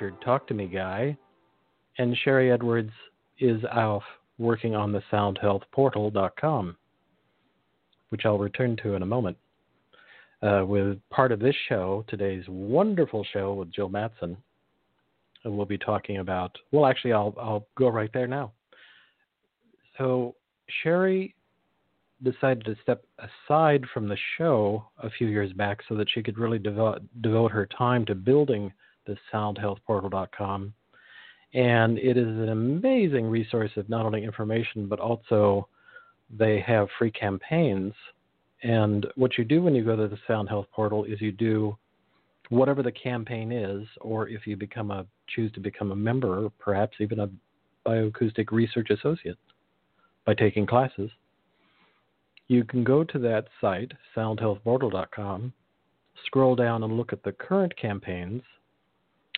Richard Talk to Me Guy. And Sharry Edwards is off working on the soundhealthportal.com, which I'll return to in a moment. Uh, with part of this show, today's wonderful show with Jill Mattson, we'll be talking about. Well, actually, I'll I'll go right there now. So Sharry decided to step aside from the show a few years back so that she could really devote, devote her time to building the soundhealthportal.com. And it is an amazing resource of not only information, but also they have free campaigns. And what you do when you go to the Sound Health Portal is you do whatever the campaign is, or if you become a choose to become a member, perhaps even a bioacoustic research associate by taking classes you can go to that site, soundhealthportal.com, scroll down and look at the current campaigns.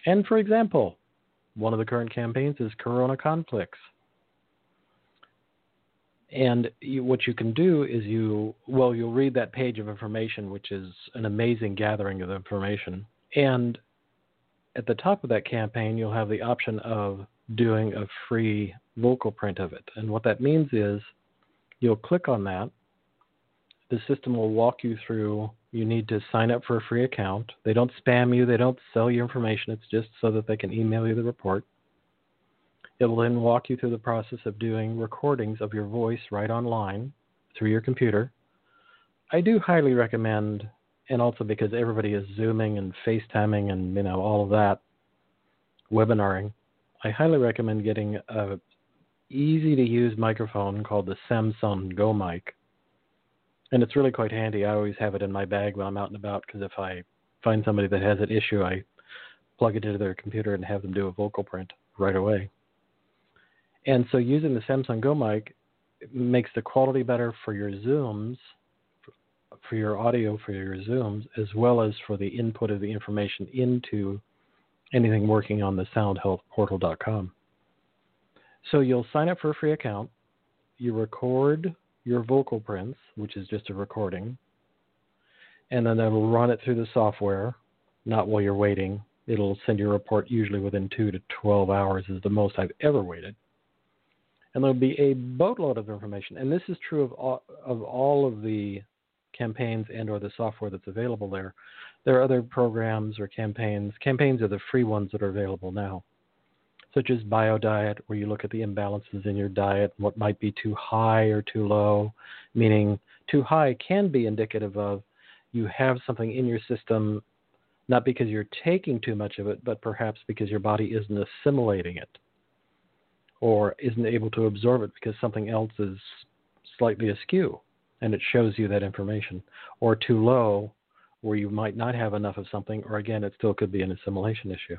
And for example, one of the current campaigns is Corona Conflicts. And you, what you can do is you, well, you'll read that page of information, which is an amazing gathering of information. And at the top of that campaign, you'll have the option of doing a free vocal print of it. And what that means is you'll click on that the system will walk you through. You need to sign up for a free account. They don't spam you, they don't sell you information. It's just so that they can email you the report. It will then walk you through the process of doing recordings of your voice right online through your computer. I do highly recommend, and also because everybody is Zooming and FaceTiming and you know all of that, webinaring, I highly recommend getting a easy to use microphone called the Samson Go mic and it's really quite handy. I always have it in my bag when I'm out and about because if I find somebody that has an issue, I plug it into their computer and have them do a vocal print right away. And so using the Samson Go mic makes the quality better for your Zooms, for your audio for your Zooms, as well as for the input of the information into anything working on the soundhealthportal.com. So you'll sign up for a free account, you record your vocal prints, which is just a recording, and then it'll run it through the software, not while you're waiting. It'll send you a report usually within 2 to 12 hours is the most I've ever waited. And there'll be a boatload of information. And this is true of all, of all of the campaigns and or the software that's available there. There are other programs or campaigns. Campaigns are the free ones that are available now such as biodiet, where you look at the imbalances in your diet, what might be too high or too low, meaning too high can be indicative of you have something in your system, not because you're taking too much of it, but perhaps because your body isn't assimilating it or isn't able to absorb it because something else is slightly askew and it shows you that information. Or too low, where you might not have enough of something, or again, it still could be an assimilation issue.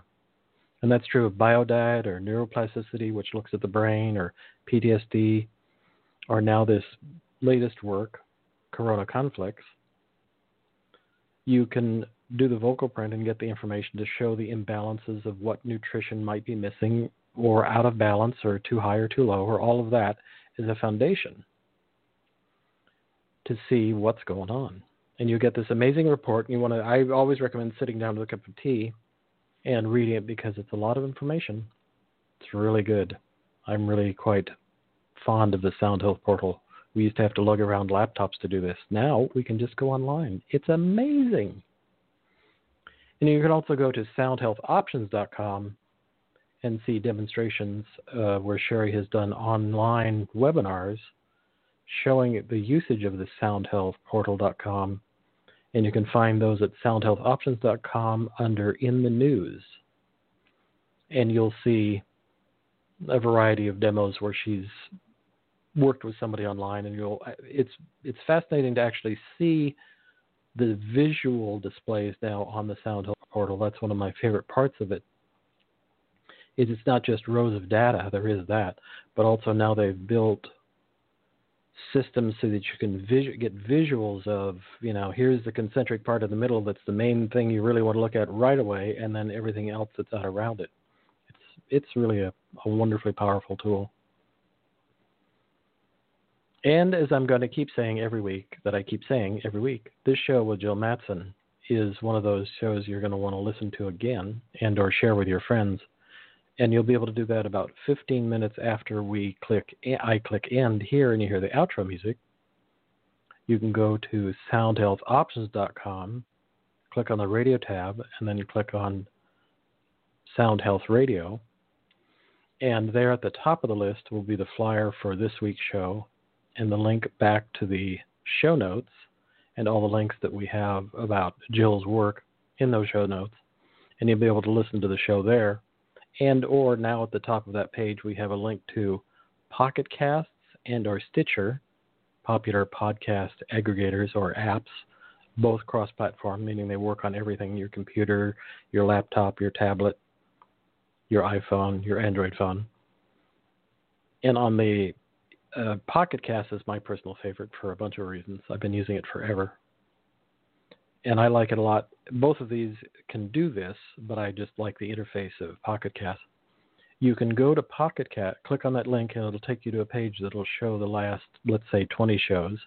And that's true of biodiet or neuroplasticity, which looks at the brain, or PTSD, or now this latest work, Corona Conflicts. You can do the vocal print and get the information to show the imbalances of what nutrition might be missing or out of balance or too high or too low, or all of that is a foundation to see what's going on. And you get this amazing report. And you want to. I always recommend sitting down with a cup of tea and reading it because it's a lot of information. It's really good. I'm really quite fond of the Sound Health portal. We used to have to lug around laptops to do this. Now we can just go online. It's amazing. And you can also go to soundhealthoptions.com and see demonstrations uh, where Sharry has done online webinars showing the usage of the soundhealthportal.com and you can find those at soundhealthoptions.com under In the News. And you'll see a variety of demos where she's worked with somebody online and you'll it's it's fascinating to actually see the visual displays now on the Sound Health portal. That's one of my favorite parts of it. Is it's not just rows of data, there is that, but also now they've built systems so that you can get visuals of, you know, here's the concentric part of the middle that's the main thing you really want to look at right away, and then everything else that's out around it. It's it's really a, a wonderfully powerful tool. And as I'm going to keep saying every week, that I keep saying every week, this show with Jill Mattson is one of those shows you're going to want to listen to again and or share with your friends. And you'll be able to do that about 15 minutes after we click I click end here and you hear the outro music. You can go to soundhealthoptions.com, click on the radio tab, and then you click on Sound Health Radio. And there at the top of the list will be the flyer for this week's show and the link back to the show notes and all the links that we have about Jill's work in those show notes. And you'll be able to listen to the show there. And or now at the top of that page we have a link to Pocket Casts and or Stitcher, popular podcast aggregators or apps, both cross platform, meaning they work on everything your computer, your laptop, your tablet, your iPhone, your Android phone. And on the uh, Pocket Cast is my personal favorite for a bunch of reasons. I've been using it forever, and I like it a lot. Both of these can do this, but I just like the interface of Pocket Cast. You can go to Pocket Cast, click on that link, and it'll take you to a page that'll show the last, let's say, 20 shows,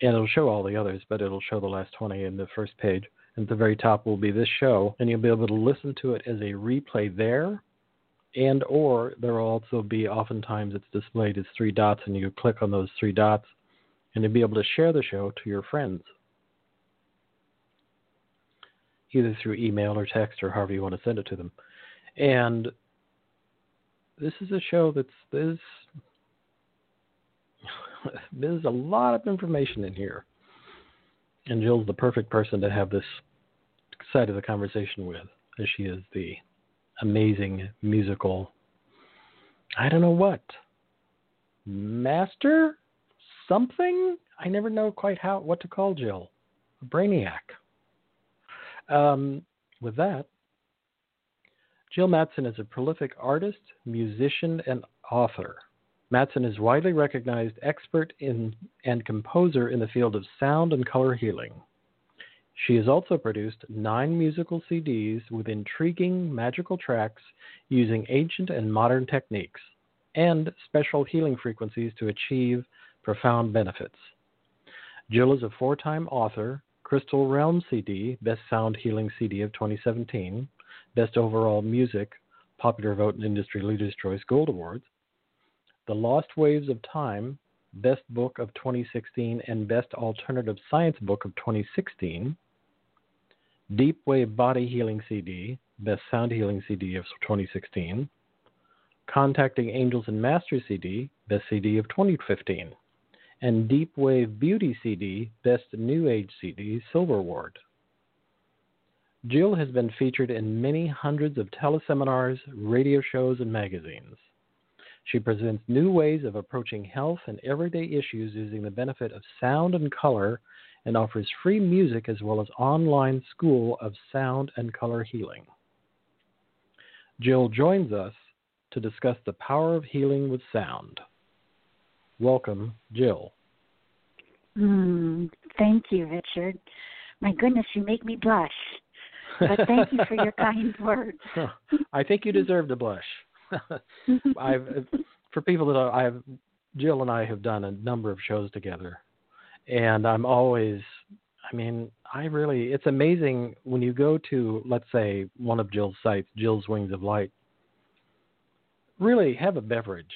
and it'll show all the others, but it'll show the last 20 in the first page. And at the very top will be this show, and you'll be able to listen to it as a replay there and or there will also be oftentimes it's displayed as three dots and you click on those three dots and you'll be able to share the show to your friends either through email or text or however you want to send it to them and this is a show that's there's there's a lot of information in here and jill's the perfect person to have this side of the conversation with as she is the amazing musical, I don't know what, master something. I never know quite how what to call Jill, a brainiac. Um, with that, Jill Mattson is a prolific artist, musician, and author. Mattson is widely recognized expert in and composer in the field of sound and color healing. She has also produced nine musical CDs with intriguing magical tracks using ancient and modern techniques and special healing frequencies to achieve profound benefits. Jill is a four time author, Crystal Realm CD, Best Sound Healing CD of 2017, Best Overall Music, Popular Vote and Industry Leaders' Choice Gold Awards, The Lost Waves of Time, Best Book of 2016 and Best Alternative Science Book of 2016, Deep Wave Body Healing CD, Best Sound Healing CD of 2016, Contacting Angels and Masters CD, Best CD of 2015, and Deep Wave Beauty CD, Best New Age CD, Silver Award. Jill has been featured in many hundreds of teleseminars, radio shows, and magazines. She presents new ways of approaching health and everyday issues using the benefit of sound and color and offers free music as well as online school of sound and color healing. Jill joins us to discuss the power of healing with sound. Welcome, Jill. Mm, thank you, Richard. My goodness, you make me blush. But thank you for your kind words. I think you deserve to blush. I've, for people that I've, Jill and I have done a number of shows together, and I'm always I mean, I really it's amazing when you go to let's say one of Jill's sites, Jill's Wings of Light. Really have a beverage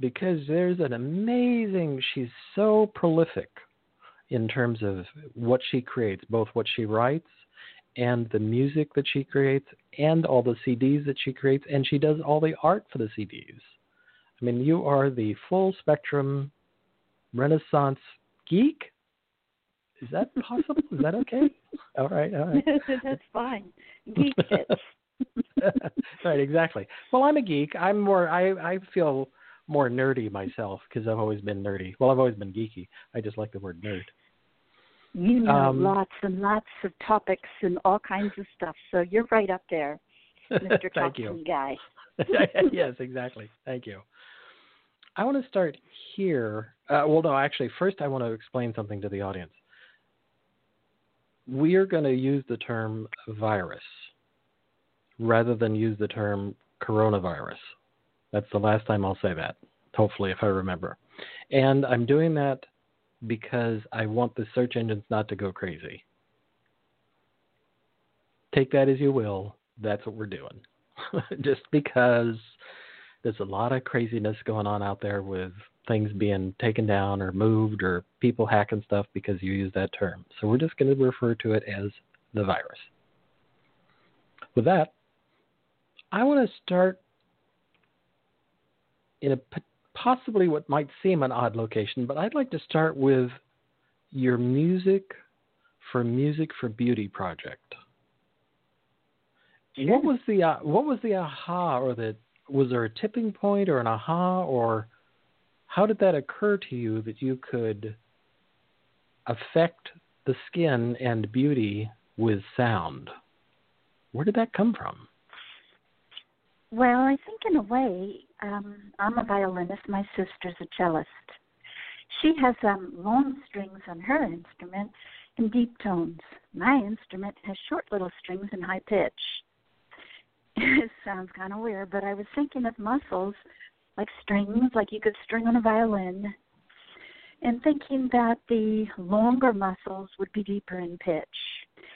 because there's an amazing she's so prolific in terms of what she creates, both what she writes and the music that she creates and all the CDs that she creates and she does all the art for the CDs. I mean, you are the full spectrum renaissance geek. Is that possible? Is that okay? All right, all right. That's fine. Geek fits. right, exactly. Well, I'm a geek. I'm more. I I feel more nerdy myself because I've always been nerdy. Well, I've always been geeky. I just like the word nerd. You know um, lots and lots of topics and all kinds of stuff. So you're right up there, Mr. Thank you. guy. yes, exactly. Thank you. I want to start here. Uh, well, no, actually, first I want to explain something to the audience. We are going to use the term virus rather than use the term coronavirus. That's the last time I'll say that, hopefully, if I remember. And I'm doing that because I want the search engines not to go crazy. take that as you will. That's what we're doing. Just because there's a lot of craziness going on out there with things being taken down or moved or people hacking stuff because you use that term. So we're just going to refer to it as the virus. With that, I want to start in a possibly what might seem an odd location, but I'd like to start with your music for Music for Beauty project. Sure. What was the uh, what was the aha or the was there a tipping point or an aha or how did that occur to you that you could affect the skin and beauty with sound? Where did that come from? Well, I think in a way, um, I'm a violinist. My sister's a cellist. She has um, long strings on her instrument and deep tones. My instrument has short little strings and high pitch. it sounds kind of weird, but I was thinking of muscles like strings, like you could string on a violin, and thinking that the longer muscles would be deeper in pitch.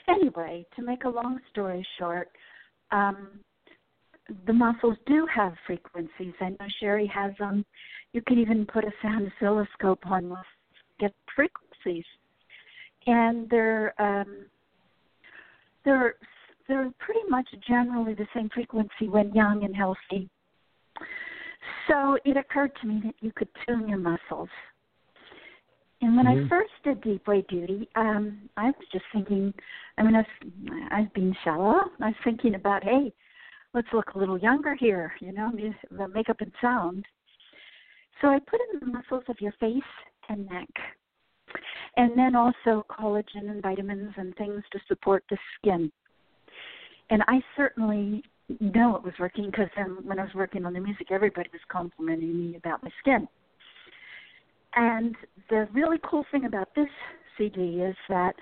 Anyway, to make a long story short, um, the muscles do have frequencies. I know Sharry has them. You can even put a sound oscilloscope on muscles, get frequencies, and they're um, they're they're pretty much generally the same frequency when young and healthy. So it occurred to me that you could tune your muscles. And when Mhm. I first did deep wave beauty, um, I was just thinking. I mean, I was, I was being shallow. I was thinking about, hey, let's look a little younger here. You know, the makeup and sound. So I put in the muscles of your face and neck, and then also collagen and vitamins and things to support the skin. And I certainly know it was working because then when I was working on the music, everybody was complimenting me about my skin. And the really cool thing about this CD is that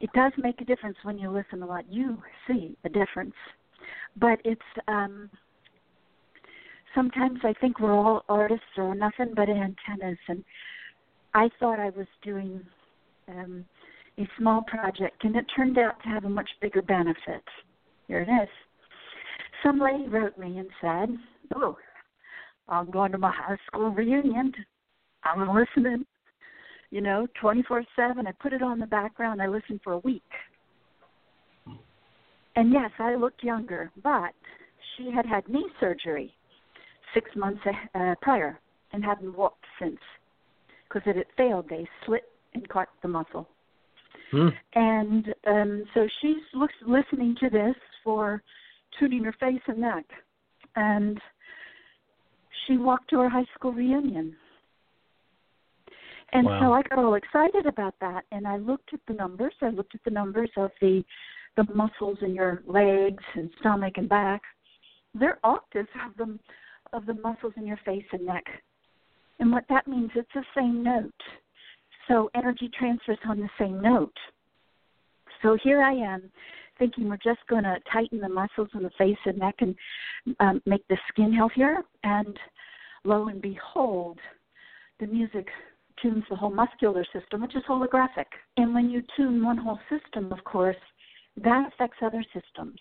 it does make a difference when you listen a lot. You see a difference, but it's um, sometimes I think we're all artists or nothing but antennas, and I thought I was doing um, a small project, and it turned out to have a much bigger benefit. Here it is. Some lady wrote me and said, "Oh, I'm going to my high school reunion. I'm listening, you know, 24/7. I put it on the background. I listened for a week, and yes, I looked younger, but she had had knee surgery six months uh, prior and hadn't walked since because it had failed. They slit and cut the muscle. Hmm. And um, so she's looks, listening to this for tuning her face and neck. And she walked to her high school reunion. And Wow. so I got all excited about that and I looked at the numbers. I looked at the numbers of the the muscles in your legs and stomach and back. They're octaves of them of the muscles in your face and neck. And what that means it's the same note. So energy transfers on the same note. So here I am thinking we're just going to tighten the muscles in the face and neck and um, make the skin healthier. And lo and behold, the music tunes the whole muscular system, which is holographic. And when you tune one whole system, of course, that affects other systems.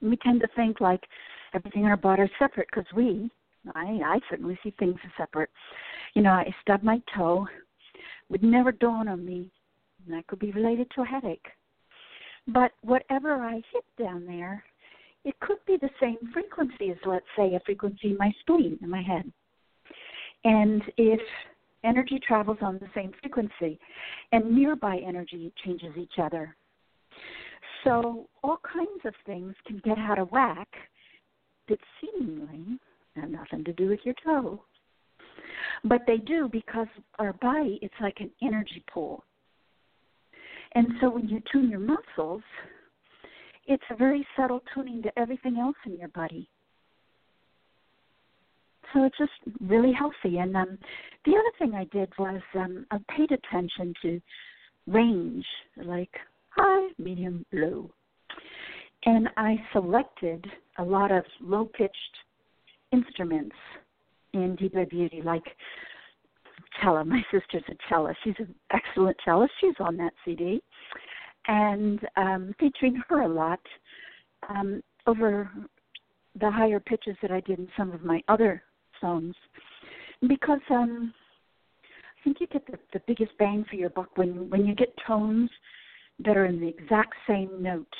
We tend to think like everything in our body is separate because we, I, I certainly see things as separate. You know, I stub my toe, would never dawn on me that could be related to a headache. But whatever I hit down there, it could be the same frequency as, let's say, a frequency in my spleen, in my head. And if energy travels on the same frequency, and nearby energy changes each other. So all kinds of things can get out of whack that seemingly have nothing to do with your toe. But they do because our body, it's like an energy pool. And so when you tune your muscles, it's a very subtle tuning to everything else in your body. So it's just really healthy. And um, the other thing I did was um, I paid attention to range, like high, medium, low. And I selected a lot of low pitched instruments in Deep Beauty, like cello. My sister's a cellist. She's an excellent cellist. She's on that CD. and um, featuring her a lot um, over the higher pitches that I did in some of my other songs, because um, I think you get the, the biggest bang for your buck when when you get tones that are in the exact same note.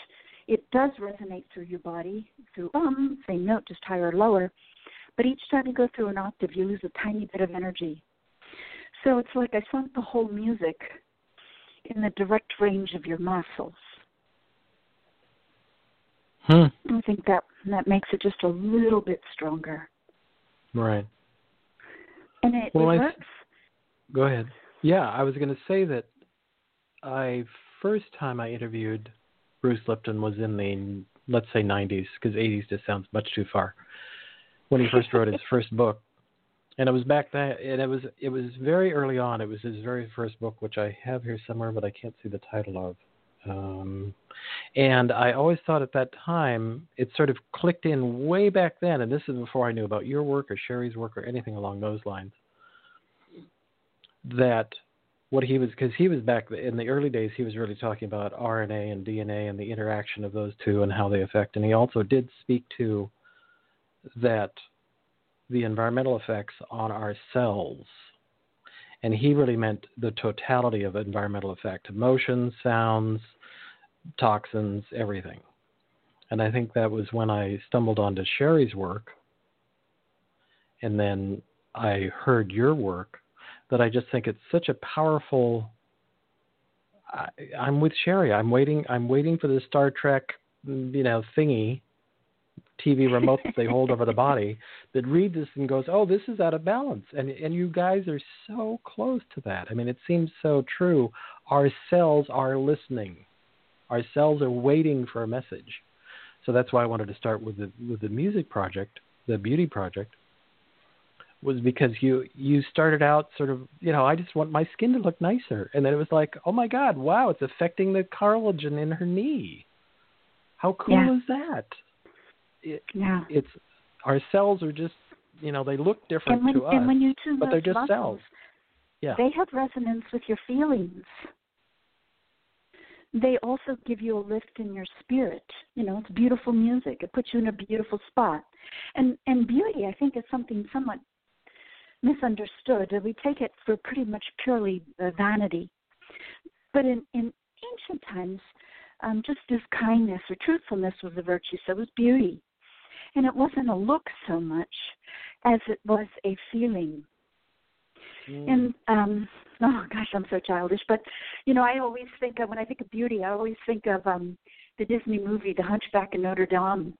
It does resonate through your body, through um, same note, just higher or lower. But each time you go through an octave, you lose a tiny bit of energy. So it's like I sunk the whole music in the direct range of your muscles. Hmm. I think that that makes it just a little bit stronger. Right. And it, well, it I, works. Go ahead. Yeah, I was going to say that I first time I interviewed Bruce Lipton was in the let's say 90s because 80s just sounds much too far. When he first wrote his first book, and it was back then, and it was it was very early on. It was his very first book, which I have here somewhere, but I can't see the title of. Um, and I always thought at that time it sort of clicked in way back then, and this is before I knew about your work or Sharry's work or anything along those lines. That what he was because he was back in the early days he was really talking about RNA and DNA and the interaction of those two and how they affect and he also did speak to that the environmental effects on our cells. And he really meant the totality of environmental effect emotions sounds toxins everything. And I think that was when I stumbled onto Sharry's work and then I heard your work that I just think it's such a powerful. I, I'm with Sharry. I'm waiting. I'm waiting for the Star Trek, you know, thingy, TV remote that they hold over the body that reads this and goes, "Oh, this is out of balance." And and you guys are so close to that. I mean, it seems so true. Our cells are listening. Our cells are waiting for a message. So that's why I wanted to start with the with the music project, the beauty project, was because you you started out sort of you know I just want my skin to look nicer, and then it was like oh my god wow it's affecting the collagen in her knee. How cool yeah. is that? It, yeah. It's our cells are just you know they look different when, to us, but they're just muscles, cells. Yeah. They have resonance with your feelings. They also give you a lift in your spirit. You know, it's beautiful music. It puts you in a beautiful spot. And and beauty, I think, is something somewhat misunderstood. We take it for pretty much purely uh, vanity. But in, in ancient times, um, just as kindness or truthfulness was a virtue, so was beauty. And it wasn't a look so much as it was a feeling. Mm. And um oh gosh, I'm so childish, but you know, I always think of when I think of beauty, I always think of um the Disney movie The Hunchback of Notre Dame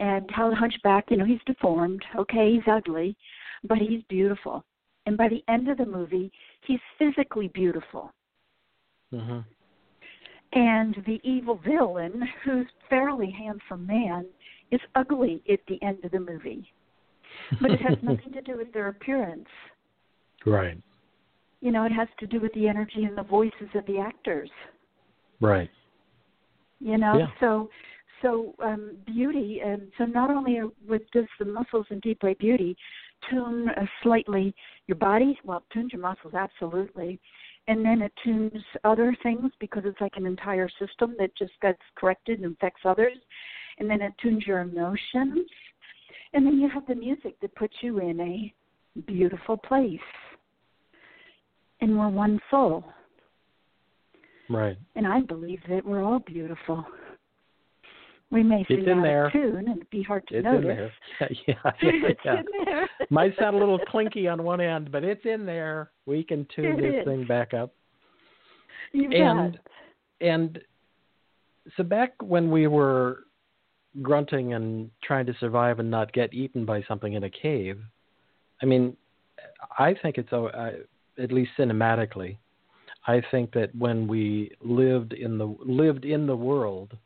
and how the hunchback, you know, he's deformed, okay, he's ugly, but he's beautiful. And by the end of the movie, he's physically beautiful. Mm-hmm. And the evil villain, who's fairly handsome man, is ugly at the end of the movie. But it has nothing to do with their appearance. Right. You know, it has to do with the energy and the voices of the actors. Right. You know, yeah. so so um, beauty, and so not only with just the muscles and deep wave beauty, tune uh, slightly your body. Well, it tunes your muscles absolutely, and then it tunes other things because it's like an entire system that just gets corrected and affects others, and then it tunes your emotions, and then you have the music that puts you in a beautiful place. And we're one soul. Right. And I believe that we're all beautiful. We may it's in there. tune and it'd be hard to it's notice. in there. yeah, yeah, it's yeah. in there. Might sound a little clinky on one end, but it's in there. We can tune It this is. thing back up. You and bet. and so back when we were grunting and trying to survive and not get eaten by something in a cave, I mean, I think it's uh, at least cinematically. I think that when we lived in the lived in the world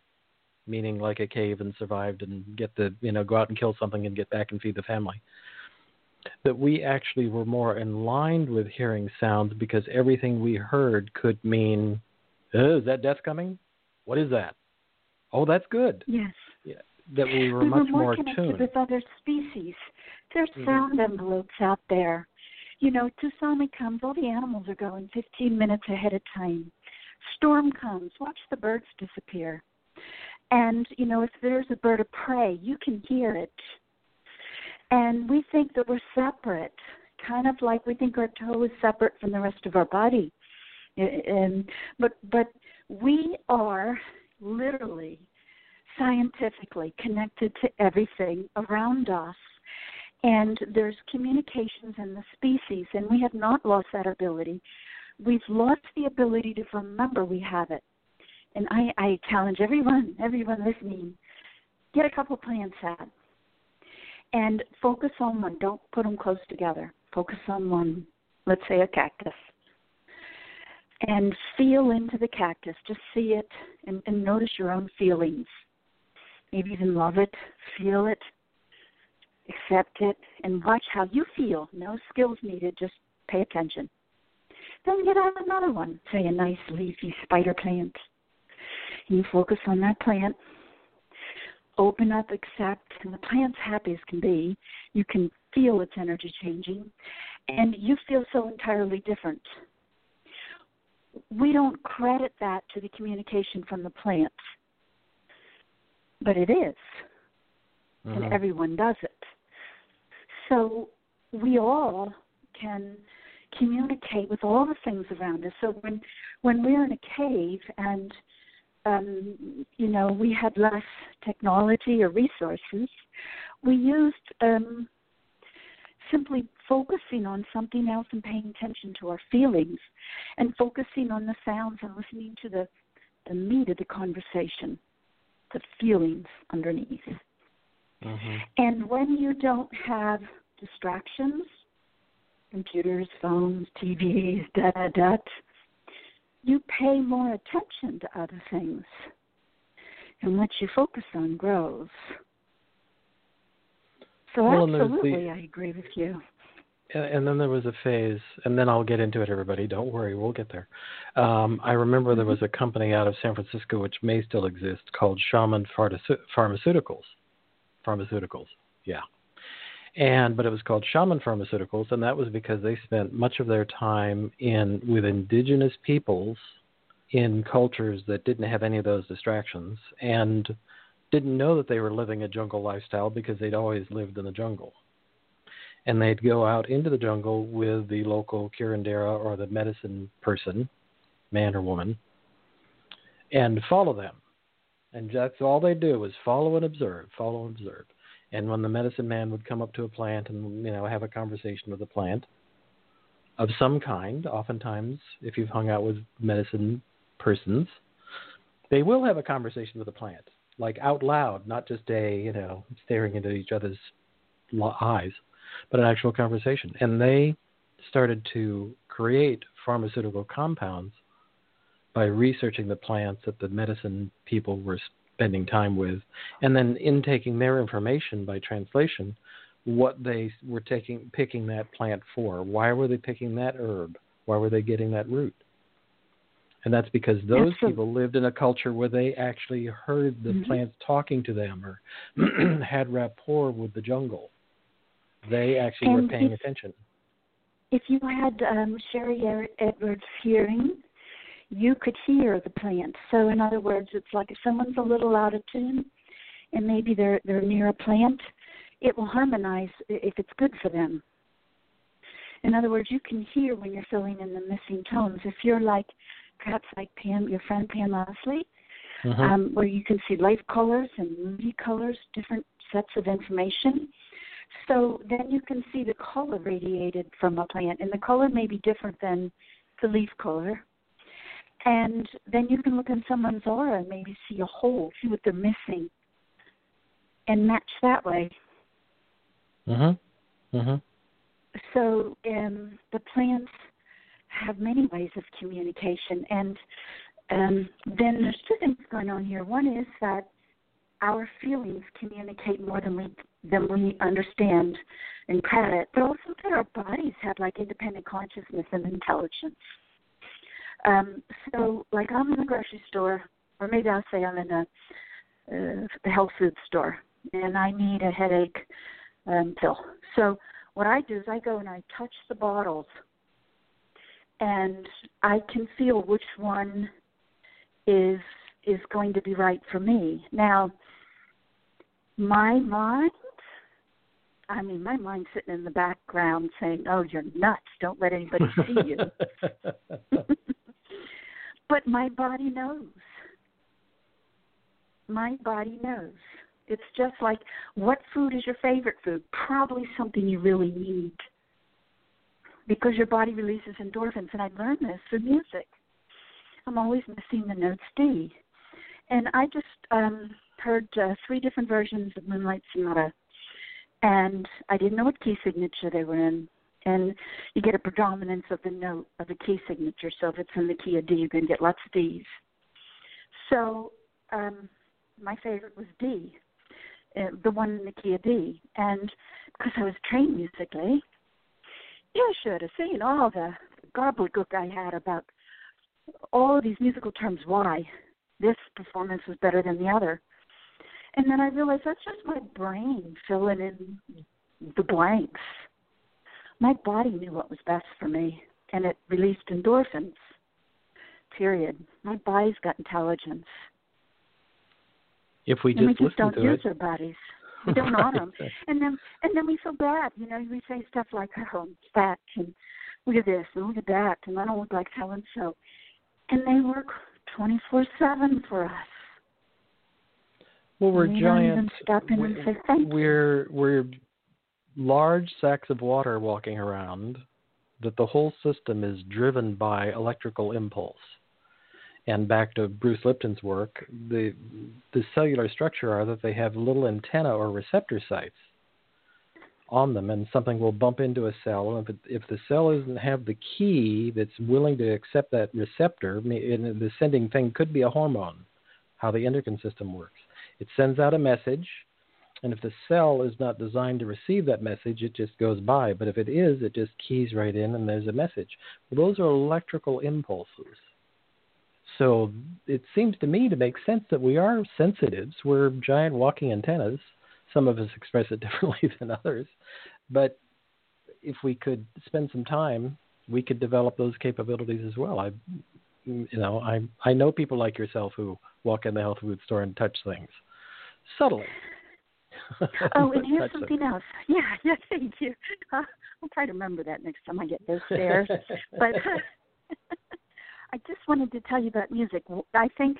meaning like a cave and survived and get the you know go out and kill something and get back and feed the family. That we actually were more in line with hearing sounds because everything we heard could mean oh, is that death coming? What is that? Oh that's good. Yes. Yeah, that we were we much were more, more connected tuned. with other species. There's Mhm. sound envelopes out there. You know sonic comes all the animals are going 15 minutes ahead of time. Storm comes, watch the birds disappear. And, you know, if there's a bird of prey, you can hear it. And we think that we're separate, kind of like we think our toe is separate from the rest of our body. And, but but we are literally scientifically connected to everything around us and there's communications in the species and we have not lost that ability we've lost the ability to remember we have it. And I, I challenge everyone, everyone listening, get a couple plants out and focus on one. Don't put them close together. Focus on one. Let's say a cactus. And feel into the cactus. Just see it and, and notice your own feelings. Maybe even love it, feel it, accept it, and watch how you feel. No skills needed, just pay attention. Then get out another one, say a nice leafy spider plant. You focus on that plant, open up, accept, and the plant's happy as can be. You can feel its energy changing, and you feel so entirely different. We don't credit that to the communication from the plant, but it is, mm-hmm. and everyone does it. So we all can communicate with all the things around us. So when when we're in a cave and um, you know we had less technology or resources, we used um, simply focusing on something else and paying attention to our feelings, and focusing on the sounds and listening to the the meat of the conversation, the feelings underneath. Mm-hmm. And when you don't have distractions computers, phones, TVs, da da da, you pay more attention to other things. And what you focus on grows. So well, absolutely, the, I agree with you. And then there was a phase, and then I'll get into it, everybody. Don't worry, we'll get there. Um, I remember there was a company out of San Francisco, which may still exist, called Shaman Pharmaceuticals. Pharmaceuticals, yeah and but it was called Shaman Pharmaceuticals, and that was because they spent much of their time in with indigenous peoples in cultures that didn't have any of those distractions and didn't know that they were living a jungle lifestyle because they'd always lived in the jungle. And they'd go out into the jungle with the local curandera or the medicine person, man or woman, and follow them. And that's all they do is follow and observe, follow and observe. And when the medicine man would come up to a plant and you know have a conversation with the plant of some kind, oftentimes if you've hung out with medicine persons, they will have a conversation with the plant, like out loud, not just a you know staring into each other's eyes, but an actual conversation. And they started to create pharmaceutical compounds by researching the plants that the medicine people were spending time with, and then intaking their information by translation, what they were taking picking that plant for. Why were they picking that herb? Why were they getting that root? And that's because those Absolutely. people lived in a culture where they actually heard the mm-hmm. plants talking to them or had rapport with the jungle. They actually and were paying if, attention. If you had um, Sharry Edwards hearing you could hear the plant. So in other words, it's like if someone's a little out of tune and maybe they're they're near a plant, it will harmonize if it's good for them. In other words, you can hear when you're filling in the missing tones. If you're like perhaps like Pam, your friend Pam Leslie, mm-hmm. um, where you can see light colors and moody colors, different sets of information. So then you can see the color radiated from a plant, and the color may be different than the leaf color and then you can look in someone's aura and maybe see a hole, see what they're missing, and match that way. Mhm. Mhm. So um, the plants have many ways of communication, and um, then there's two things going on here. One is that our feelings communicate more than we than we understand and credit, but also that our bodies have like independent consciousness and intelligence. Um, so, like I'm in the grocery store, or maybe I'll say I'm in a, uh, a health food store, and I need a headache um, pill. So, what I do is I go and I touch the bottles, and I can feel which one is is going to be right for me. Now, my mind, I mean, my mind's sitting in the background saying, "Oh, you're nuts! Don't let anybody see you." but my body knows. My body knows. It's just like, what food is your favorite food? Probably something you really need because your body releases endorphins. And I learned this through music. I'm always missing the notes D. And I just um, heard uh, three different versions of Moonlight Sonata, and I didn't know what key signature they were in. And you get a predominance of the note of the key signature. So if it's in the key of D, you're going to get lots of Ds. So um, my favorite was D, uh, the one in the key of D. And because I was trained musically, you should have seen all the gobbledygook I had about all these musical terms. Why this performance was better than the other, and then I realized that's just my brain filling in the blanks. My body knew what was best for me, and it released endorphins. Period. My body's got intelligence. If we just, and we just don't to use it, our bodies. We don't honor them, and then and then we feel bad. You know, we say stuff like, "Oh, I'm fat," and look at this and look at that, and I don't look like so and so. And they work twenty four seven for us. well, we're we don't even giant. stop and say thank you. we're we're large sacks of water walking around that the whole system is driven by electrical impulse. And back to Bruce Lipton's work, the the cellular structure are that they have little antenna or receptor sites on them, and something will bump into a cell. And if, it, if the cell doesn't have the key that's willing to accept that receptor, and the sending thing could be a hormone, how the endocrine system works. It sends out a message, and if the cell is not designed to receive that message, it just goes by. But if it is, it just keys right in, and there's a message. Well, those are electrical impulses. So it seems to me to make sense that we are sensitives. We're giant walking antennas. Some of us express it differently than others. But if we could spend some time, we could develop those capabilities as well. I, you know, I I know people like yourself who walk in the health food store and touch things subtly. Oh, and here's something else. Yeah, yeah, thank you. Uh, I'll try to remember that next time I get those stairs. but I just wanted to tell you about music. I think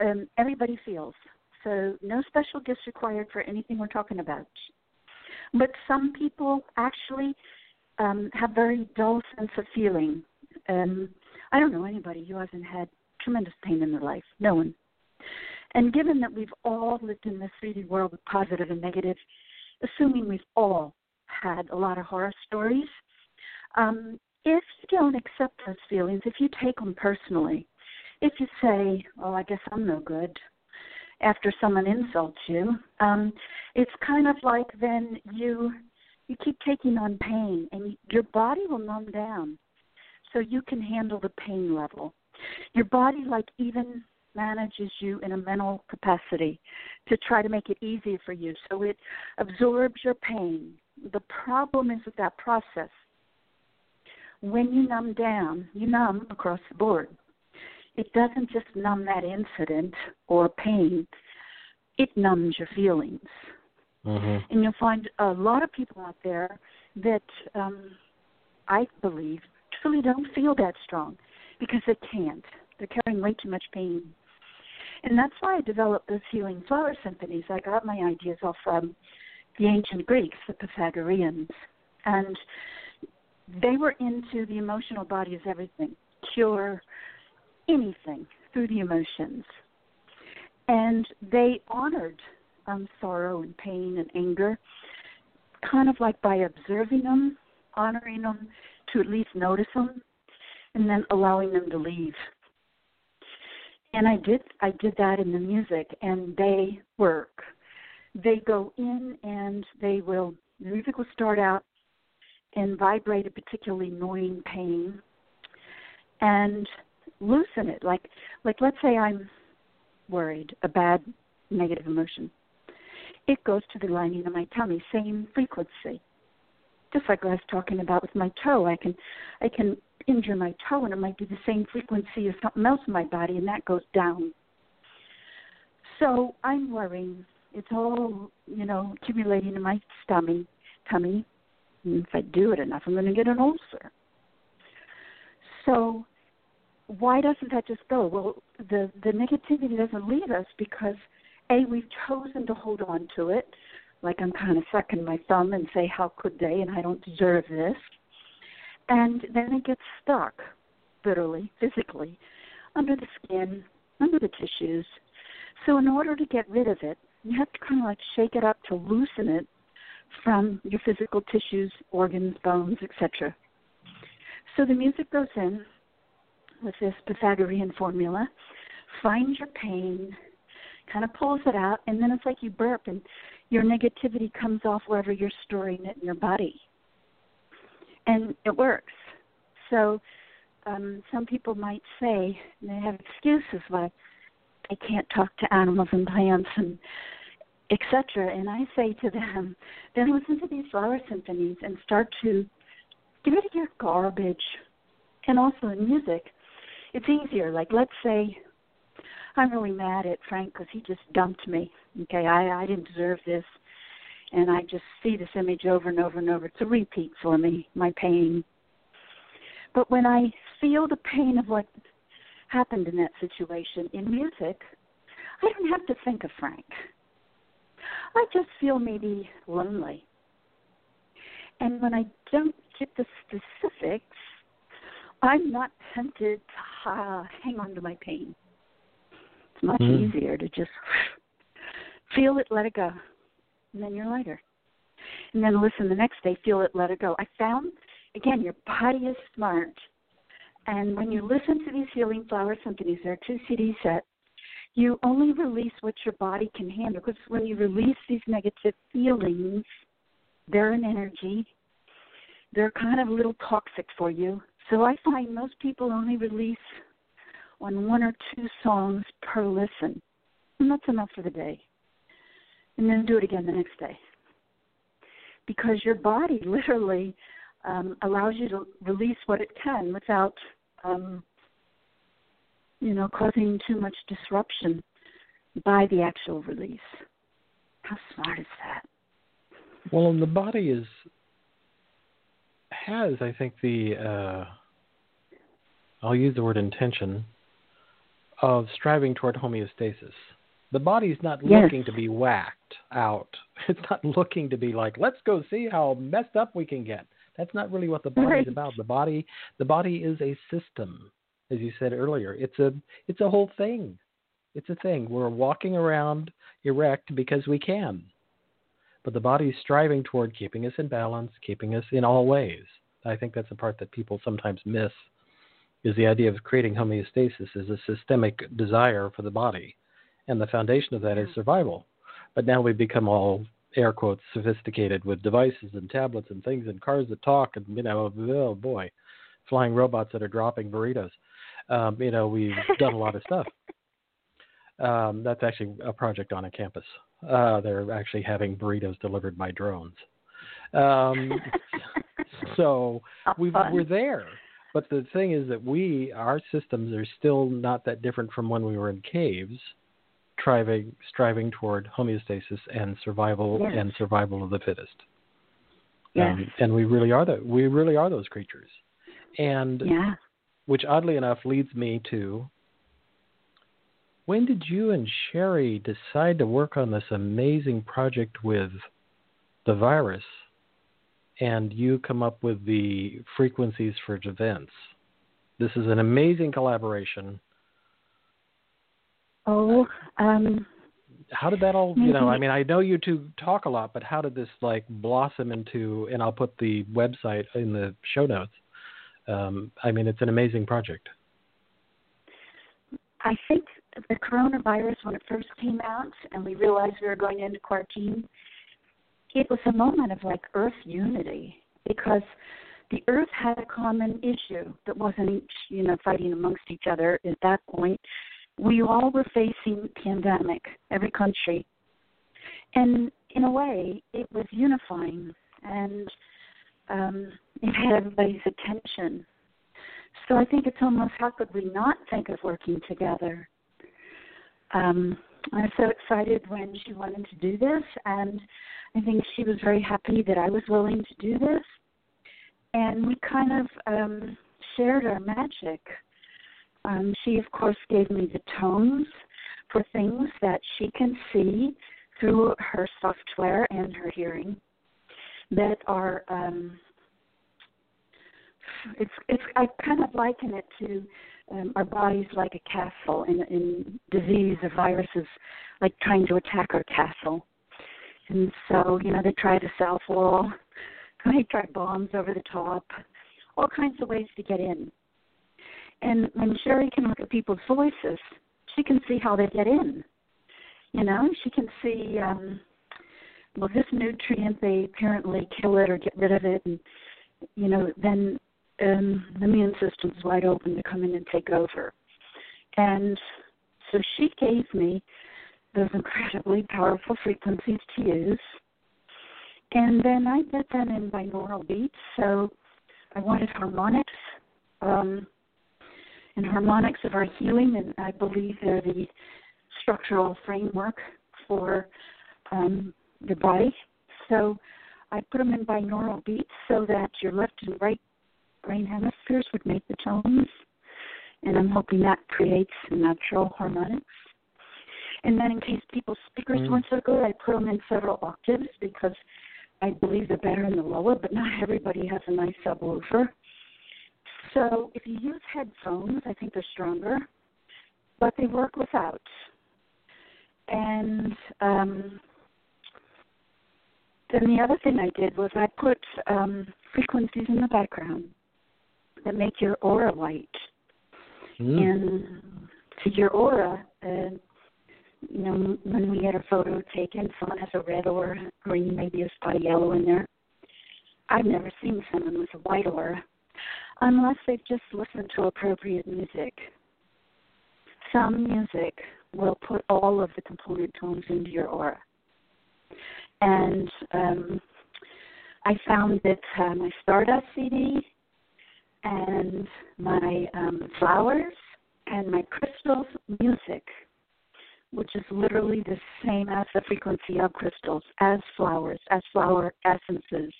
um, everybody feels so. No special gifts required for anything we're talking about. But some people actually um, have very dull sense of feeling. Um, I don't know anybody who hasn't had tremendous pain in their life. No one. And given that we've all lived in this 3D world of positive and negative, assuming we've all had a lot of horror stories, um, if you don't accept those feelings, if you take them personally, if you say, "Oh, I guess I'm no good," after someone insults you, um, it's kind of like then you you keep taking on pain, and your body will numb down, so you can handle the pain level. Your body, like even manages you in a mental capacity to try to make it easy for you, so it absorbs your pain. The problem is with that process when you numb down, you numb across the board. It doesn't just numb that incident or pain, it numbs your feelings. Mm-hmm. And you'll find a lot of people out there that um, I believe truly don't feel that strong because they can't. They're carrying way too much pain. And that's why I developed those healing flower symphonies. I got my ideas all from the ancient Greeks, the Pythagoreans. And they were into the emotional body as everything, cure anything through the emotions. And they honored um, sorrow and pain and anger, kind of like by observing them, honoring them to at least notice them, and then allowing them to leave. And I did I did that in the music, and they work. They go in and they will the music will start out and vibrate a particularly annoying pain and loosen it. Like like let's say i'm worried a bad negative emotion. It goes to the lining of my tummy same frequency just like I was talking about with my toe. I can I can injure my toe and it might be the same frequency as something else in my body and that goes down. So I'm worrying. It's all, you know, accumulating in my stomach tummy. And if I do it enough I'm gonna get an ulcer. So why doesn't that just go? Well, the the negativity doesn't leave us because a we've chosen to hold on to it, like I'm kind of sucking my thumb and say how could they, and I don't deserve this, and then it gets stuck, literally, physically, under the skin, under the tissues. So in order to get rid of it, you have to kind of like shake it up to loosen it from your physical tissues, organs, bones, etc. So the music goes in with this Pythagorean formula, finds your pain, kind of pulls it out, and then it's like you burp and your negativity comes off wherever you're storing it in your body. And it works. So um, some people might say they have excuses like they can't talk to animals and plants and etc. And I say to them, then listen to these flower symphonies and start to get rid of your garbage. And also in music, it's easier. Like let's say I'm really mad at Frank because he just dumped me. Okay, I I didn't deserve this, and I just see this image over and over and over. It's a repeat for me, my pain. But when I feel the pain of what happened in that situation in music, I don't have to think of Frank. I just feel maybe lonely. And when I don't get the specifics, I'm not tempted to uh, hang on to my pain. It's much mm. easier to just feel it, let it go, and then you're lighter. And then listen the next day, feel it, let it go. I found, again, your body is smart. And when you listen to these healing flower symphonies, they're two CD set, you only release what your body can handle. Because when you release these negative feelings, they're an energy. They're kind of a little toxic for you. So I find most people only release on one or two songs per listen. And that's enough for the day. And then do it again the next day. Because your body literally um, allows you to release what it can without, um, you know, causing too much disruption by the actual release. How smart is that? Well, and the body is has, I think, the uh, I'll use the word intention of striving toward homeostasis. The body's not yes. looking to be whacked out. It's not looking to be like, let's go see how messed up we can get. That's not really what the body's right. about. The body the body is a system, as you said earlier. It's a it's a whole thing. It's a thing. We're walking around erect because we can. But the body's striving toward keeping us in balance, keeping us in all ways. I think that's the part that people sometimes miss is the idea of creating homeostasis is a systemic desire for the body. And the foundation of that is survival. But now we've become all air quotes sophisticated with devices and tablets and things and cars that talk and you know oh boy flying robots that are dropping burritos. Um, you know we've done a lot of stuff. Um, that's actually a project on a campus. Uh, they're actually having burritos delivered by drones. Um, so we we're there but the thing is that we, our systems are still not that different from when we were in caves, striving, striving toward homeostasis and survival yes. and survival of the fittest. Yes. Um, and we really are that. We really are those creatures. And yeah. which oddly enough leads me to when did you and Sharry decide to work on this amazing project with the virus and you come up with the frequencies for events. This is an amazing collaboration. Oh, um, how did that all? You know, I mean, I know you two talk a lot, but how did this like blossom into? And I'll put the website in the show notes. Um, I mean, it's an amazing project. I think the coronavirus, when it first came out, and we realized we were going into quarantine, it was a moment of like earth unity because the earth had a common issue that wasn't each, you know, fighting amongst each other at that point. We all were facing pandemic, every country. And in a way, it was unifying. And um, it had everybody's attention. So I think it's almost how could we not think of working together? Um, I was so excited when she wanted to do this, and I think she was very happy that I was willing to do this. And we kind of um, shared our magic. Um, she, of course, gave me the tones for things that she can see through her software and her hearing that are um, it's it's I kind of liken it to um, our bodies like a castle in in disease or viruses like trying to attack our castle. And so, you know, they try to self wall, they try bombs over the top, all kinds of ways to get in. And when Sharry can look at people's voices, she can see how they get in. You know, she can see um well this nutrient they apparently kill it or get rid of it and you know, then um, the immune system's wide open to come in and take over. And so she gave me those incredibly powerful frequencies to use. And then I did them in binaural beats. So I wanted harmonics. Um, and harmonics of our healing, and I believe they're the structural framework for um, the body. So I put them in binaural beats so that your left and right brain hemispheres would make the tones, and I'm hoping that creates natural harmonics. And then, in case people's speakers mm. weren't so good, I put them in several octaves because I believe they're better in the lower, but not everybody has a nice subwoofer. So, if you use headphones, I think they're stronger, but they work without. And um, then the other thing I did was I put um, frequencies in the background that make your aura light. Mm. And to your aura, uh, you know, when we get a photo taken, someone has a red or green, maybe a spot of yellow in there. I've never seen someone with a white aura unless they've just listened to appropriate music. Some music will put all of the component tones into your aura. And um, I found that uh, my Stardust CD and my um, flowers and my crystals music, which is literally the same as the frequency of crystals, as flowers, as flower essences,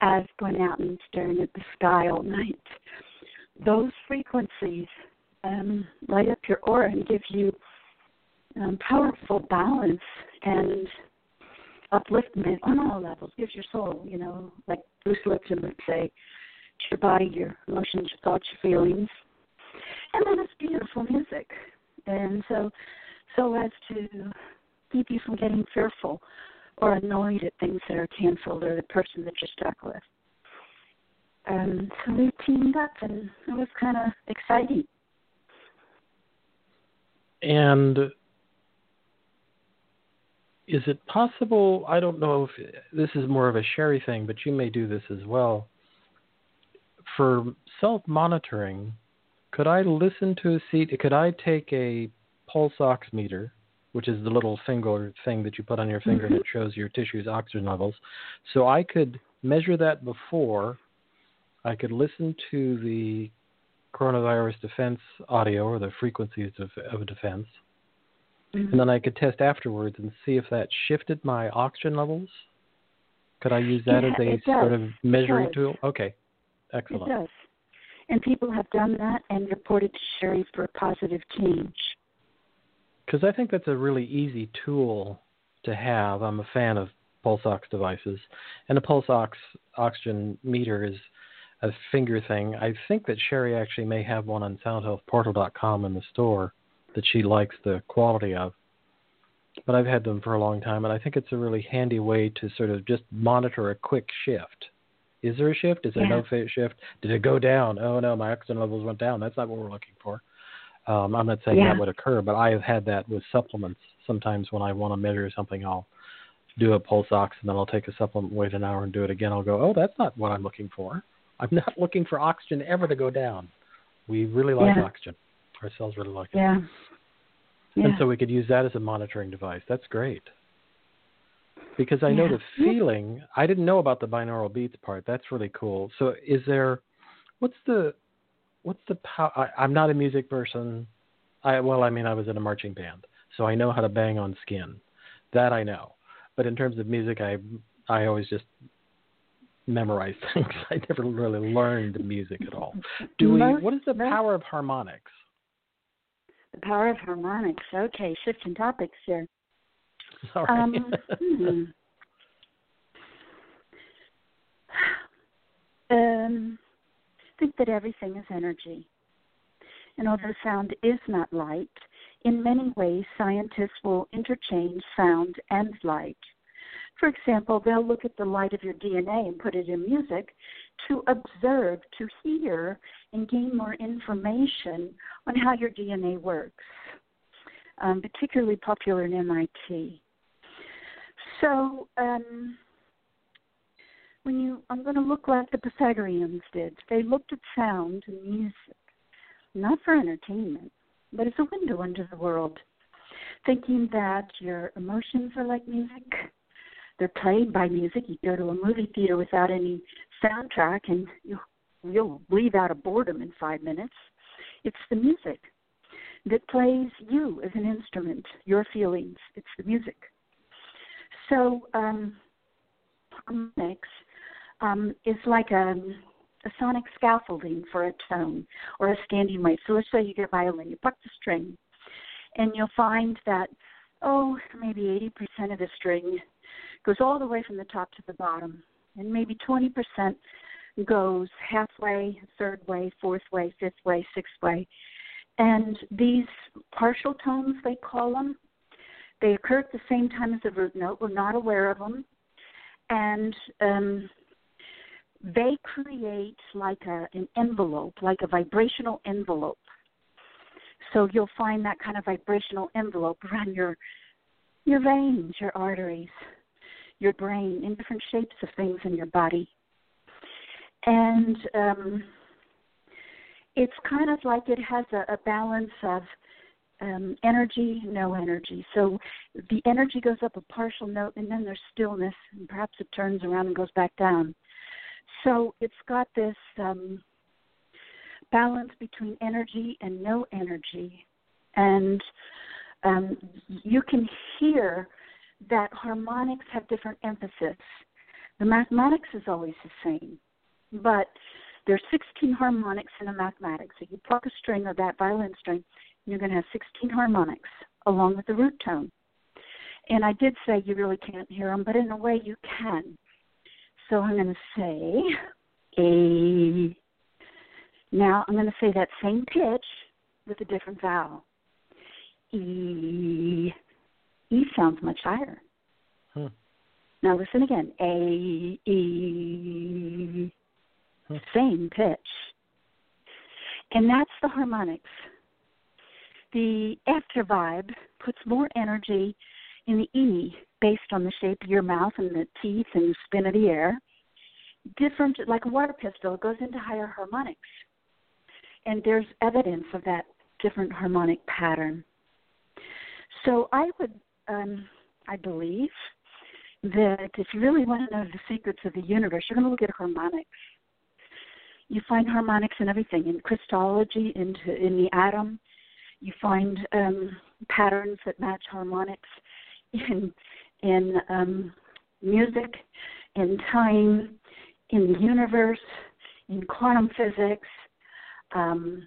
as going out and staring at the sky all night. Those frequencies um, light up your aura and give you um, powerful balance and upliftment on all levels. Gives your soul, you know, like Bruce Lipton would say, your body, your emotions, your thoughts, your feelings. And then it's beautiful music. And so so as to keep you from getting fearful or annoyed at things that are canceled or the person that you're stuck with. And so we teamed up and it was kind of exciting. And is it possible? I don't know if this is more of a Sharry thing, but you may do this as well for self monitoring, could I listen to a seat? Could I take a pulse oximeter, which is the little finger thing that you put on your finger mm-hmm. it shows your tissue's oxygen levels, so I could measure that before. I could listen to the coronavirus defense audio or the frequencies of, of defense, mm-hmm. and then I could test afterwards and see if that shifted my oxygen levels. Could I use that yeah, as a sort of measuring tool? Okay. Excellent. It does. And people have done that and reported to Sharry for a positive change. Because I think that's a really easy tool to have. I'm a fan of pulse ox devices, and a pulse ox oxygen meter is a finger thing. I think that Sharry actually may have one on SoundHealthPortal.com in the store that she likes the quality of. But I've had them for a long time, and I think it's a really handy way to sort of just monitor a quick shift is there a shift? Is there yeah. no shift? Did it go down? Oh no, my oxygen levels went down. That's not what we're looking for. Um, I'm not saying yeah. that would occur, but I have had that with supplements. Sometimes when I want to measure something, I'll do a pulse ox and then I'll take a supplement, wait an hour, and do it again. I'll go, oh, that's not what I'm looking for. I'm not looking for oxygen ever to go down. We really like yeah. oxygen. Our cells really like it. Yeah. And so we could use that as a monitoring device. That's great. Because I yeah. know the feeling. I didn't know about the binaural beats part. That's really cool. So, is there? What's the? What's the power? I, I'm not a music person. I well, I mean, I was in a marching band, so I know how to bang on skin. That I know. But in terms of music, I I always just memorize things. I never really learned music at all. Do we? What is the power of harmonics? The power of harmonics. Okay, shifting topics here. Sorry. Um, hmm. um, think that everything is energy. And although sound is not light, in many ways scientists will interchange sound and light. For example, they'll look at the light of your DNA and put it in music to observe, to hear, and gain more information on how your DNA works. Um, particularly popular in MIT. So, um, when you, I'm going to look like the Pythagoreans did. They looked at sound and music, not for entertainment, but as a window into the world, thinking that your emotions are like music, they're played by music. You go to a movie theater without any soundtrack, and you you'll leave out of boredom in five minutes. It's the music that plays you as an instrument, your feelings. It's the music. So um, harmonics um, is like a, a sonic scaffolding for a tone or a standing wave. So let's say you get a violin, you pluck the string, and you'll find that oh maybe 80% of the string goes all the way from the top to the bottom, and maybe 20% goes halfway, third way, fourth way, fifth way, sixth way. And these partial tones, they call them, they occur at the same time as the root note. We're not aware of them. And um, they create like a, an envelope, like a vibrational envelope. So you'll find that kind of vibrational envelope around your your veins, your arteries, your brain in different shapes of things in your body. And um, it's kind of like it has a, a balance of um, energy, no energy. So the energy goes up a partial note, and then there's stillness, and perhaps it turns around and goes back down. So it's got this um, balance between energy and no energy, and um, you can hear that harmonics have different emphasis. The mathematics is always the same, but there's 16 harmonics in a mathematics. So you pluck a string of that violin string, you're going to have 16 harmonics along with the root tone. And I did say you really can't hear them, but in a way you can. So I'm going to say A. Now I'm going to say that same pitch with a different vowel. E. E sounds much higher. Hmm. Now listen again. A E. Hmm. Same pitch. And that's the harmonics. The after vibe puts more energy in the E based on the shape of your mouth and the teeth and the spin of the air. Different, like a water pistol, goes into higher harmonics. And there's evidence of that different harmonic pattern. So I would um, I believe that if you really want to know the secrets of the universe, you're going to look at harmonics. You find harmonics in everything, in crystallology, into in the atom. You find um, patterns that match harmonics in in um, music, in time, in the universe, in quantum physics. Um,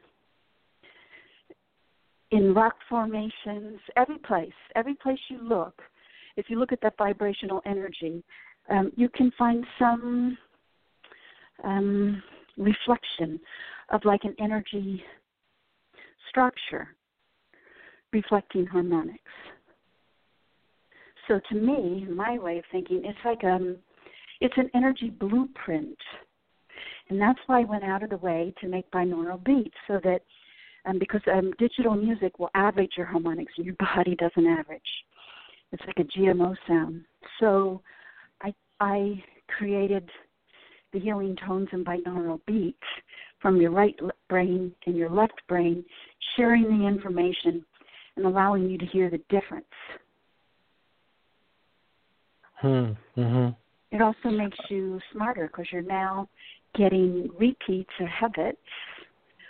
in rock formations, every place, every place you look, if you look at that vibrational energy, um, you can find some um, reflection of like an energy structure reflecting harmonics. So to me, my way of thinking, it's like um, it's an energy blueprint, and that's why I went out of the way to make binaural beats so that um, because um, digital music will average your harmonics and your body doesn't average. It's like a GMO sound. So I I created the healing tones and binaural beats from your right brain and your left brain, sharing the information and allowing you to hear the difference. Hmm. Mm-hmm. It also makes you smarter because you're now getting repeats or habits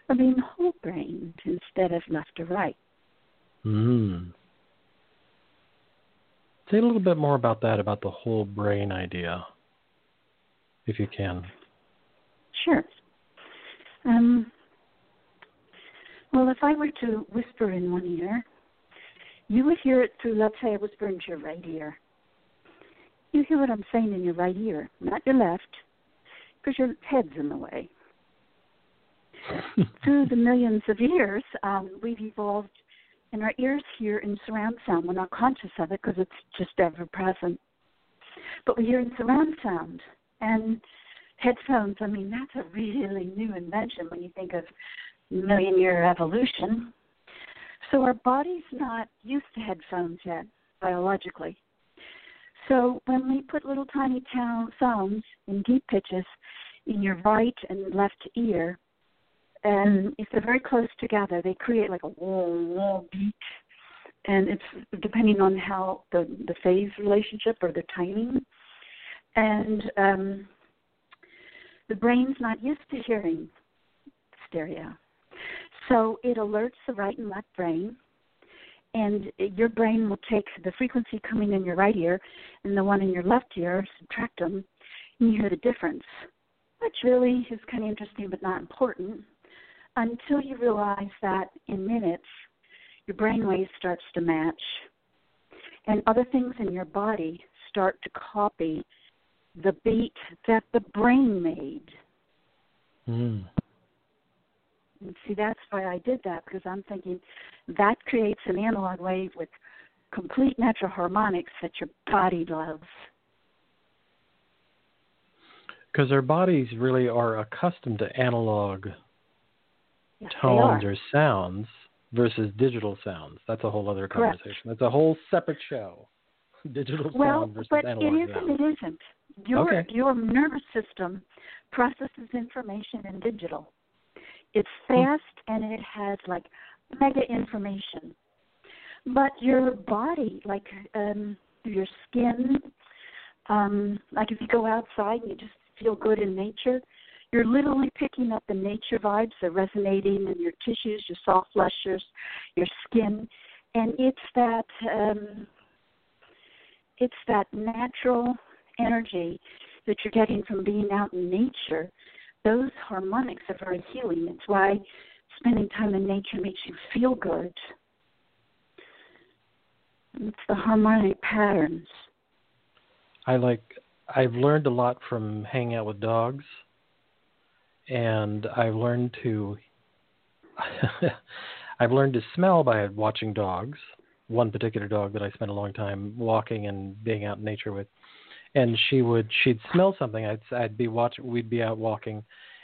of being whole brained instead of left or right. Hmm. Say a little bit more about that, about the whole brain idea, if you can. Sure. Um, well, if I were to whisper in one ear, you would hear it through, let's say I whisper into your right ear. You hear what I'm saying in your right ear, not your left, because your head's in the way. through the millions of years, um, we've evolved, and our ears hear in surround sound. We're not conscious of it because it's just ever present. But we hear in surround sound. And headphones, I mean, that's a really new invention when you think of million year evolution. So our body's not used to headphones yet, biologically. So when we put little tiny sounds in deep pitches in your right and left ear, and if they're very close together, they create like a whoa whoa beat. And it's depending on how the the phase relationship or the timing. And um, the brain's not used to hearing stereo. So it alerts the right and left brain, and your brain will take the frequency coming in your right ear and the one in your left ear, subtract them, and you hear the difference, which really is kind of interesting but not important until you realize that in minutes your brain wave starts to match and other things in your body start to copy the beat that the brain made. Mm. And see, that's why I did that because I'm thinking that creates an analog wave with complete natural harmonics that your body loves. Because our bodies really are accustomed to analog yes, tones or sounds versus digital sounds. That's a whole other Correct. conversation. That's a whole separate show. Digital well, sound versus but analog it isn't. sound. It isn't. Your Okay. your nervous system processes information in digital. It's fast and it has like mega information. But your body, like um, your skin, um, like if you go outside and you just feel good in nature, you're literally picking up the nature vibes that are resonating in your tissues, your soft flesh, your, your skin, and it's that um, it's that natural energy that you're getting from being out in nature. Those harmonics are very healing. It's why spending time in nature makes you feel good. It's the harmonic patterns. I like I've learned a lot from hanging out with dogs and I've learned to I've learned to smell by watching dogs. One particular dog that I spent a long time walking and being out in nature with, and she would she'd smell something. I'd I'd be watching. We'd be out walking,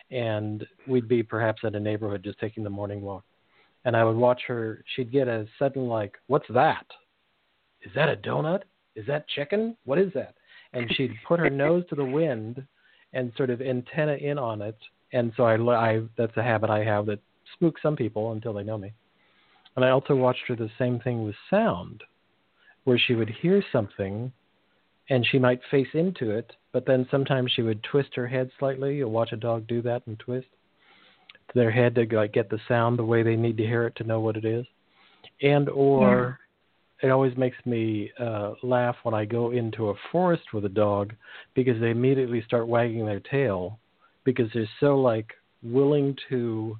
and we'd be perhaps at a neighborhood just taking the morning walk, and I would watch her. She'd get a sudden like, "What's that? Is that a donut? Is that chicken? What is that?" And she'd put her nose to the wind and sort of antenna in on it. And so I, I that's a habit I have that spooks some people until they know me. And I also watched her the same thing with sound, where she would hear something and she might face into it, but then sometimes she would twist her head slightly. You'll watch a dog do that and twist their head to like get the sound the way they need to hear it to know what it is. And or it always makes me uh, laugh when I go into a forest with a dog because they immediately start wagging their tail because they're so like willing to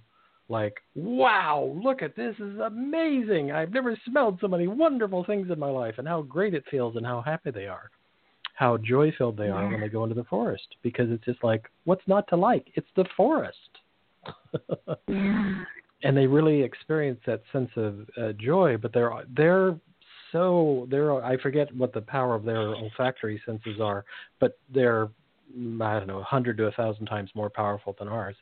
like wow look at this, this is amazing i've never smelled so many wonderful things in my life and how great it feels and how happy they are how joy filled they are when they go into the forest because it's just like what's not to like it's the forest Yeah. and they really experience that sense of uh, joy but they're they're so they're I forget what the power of their olfactory senses are, but they're I don't know, a hundred to a thousand times more powerful than ours.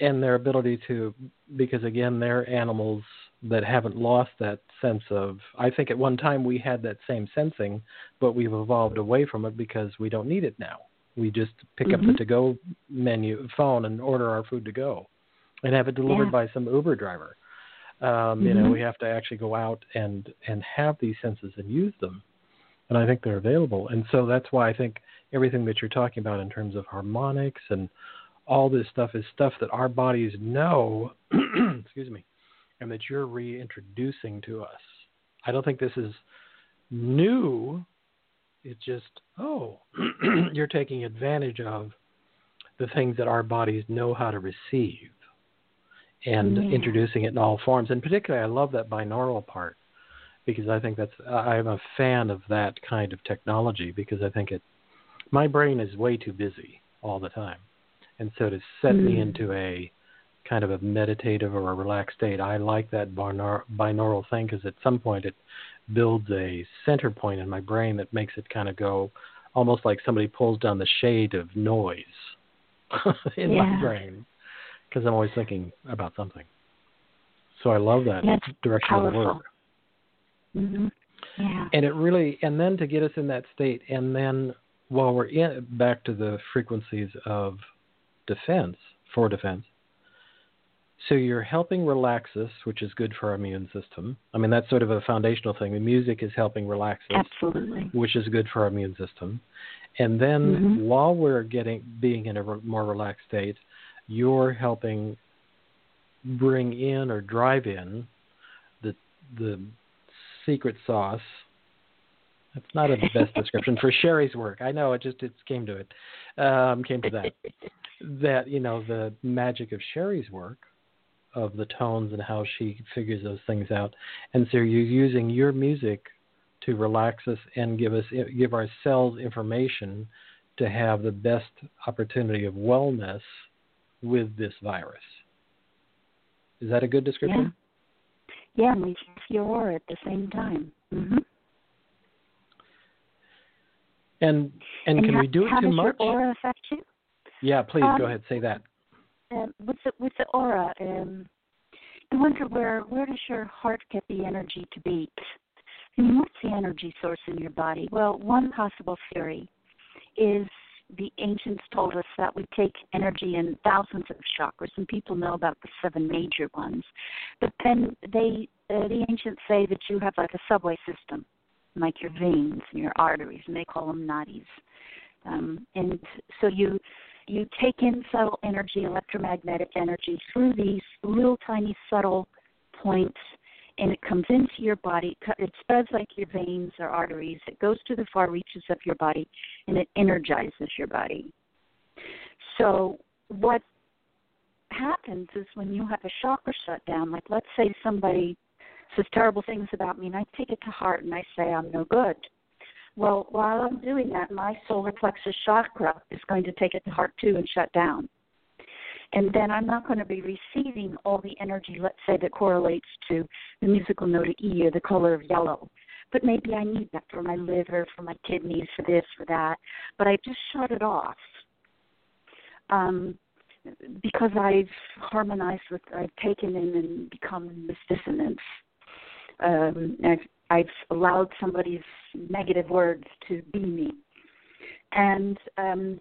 And their ability to, because again, they're animals that haven't lost that sense of. I think at one time we had that same sensing, but we've evolved away from it because we don't need it now. We just pick Mhm. up the to-go menu phone and order our food to go, and have it delivered Yeah. by some Uber driver. Um, You know, Mhm. we have to actually go out and and have these senses and use them. and I think they're available. And so that's why I think everything that you're talking about in terms of harmonics and all this stuff is stuff that our bodies know, excuse me, and that you're reintroducing to us. I don't think this is new. It's just, oh, you're taking advantage of the things that our bodies know how to receive and yeah. introducing it in all forms. And particularly, I love that binaural part because I think that's I'm a fan of that kind of technology because I think it my brain is way too busy all the time, and so to set mm. me into a kind of a meditative or a relaxed state, I like that binaural, thing because at some point it builds a center point in my brain that makes it kind of go almost like somebody pulls down the shade of noise in yeah. my brain because I'm always thinking about something. So I love that direction powerful. of the work. Mm-hmm. Yeah. And it really, and then to get us in that state, and then while we're in back to the frequencies of defense for defense. So you're helping relax us, which is good for our immune system. I mean, that's sort of a foundational thing. The music is helping relax us, absolutely, which is good for our immune system. And then mm-hmm. while we're getting being in a more relaxed state, you're helping bring in or drive in the the secret sauce. That's not a best description for Sharry's work. I know it just it came to it, um, came to that. that you know the magic of Sharry's work, of the tones and how she figures those things out, and so you're using your music to relax us and give us give ourselves information to have the best opportunity of wellness with this virus. Is that a good description? Yeah, yeah and we your aura at the same time. Mm-hmm. And and, and can how, we do it how too does much? Your aura affect you? Yeah, please um, go ahead. Say that. Um, with the with the aura, um, I wonder where where does your heart get the energy to beat? Mean, what's the energy source in your body? Well, one possible theory is the ancients told us that we take energy in thousands of chakras, and people know about the seven major ones. But then they, uh, the ancients say that you have like a subway system, like your veins and your arteries, and they call them nadis. Um, and so you you take in subtle energy, electromagnetic energy, through these little tiny subtle points and it comes into your body. It spreads like your veins or arteries. It goes to the far reaches of your body, and it energizes your body. So, what happens is when you have a chakra shut down, like let's say somebody says terrible things about me, and I take it to heart and I say I'm no good. Well, while I'm doing that, my solar plexus chakra is going to take it to heart too and shut down and then I'm not going to be receiving all the energy, let's say, that correlates to the musical note of E or the color of yellow. But maybe I need that for my liver, for my kidneys, for this, for that. But I just shut it off um, because I've harmonized with, I've taken in and become this dissonance. Um, I've, I've allowed somebody's negative words to be me. And um,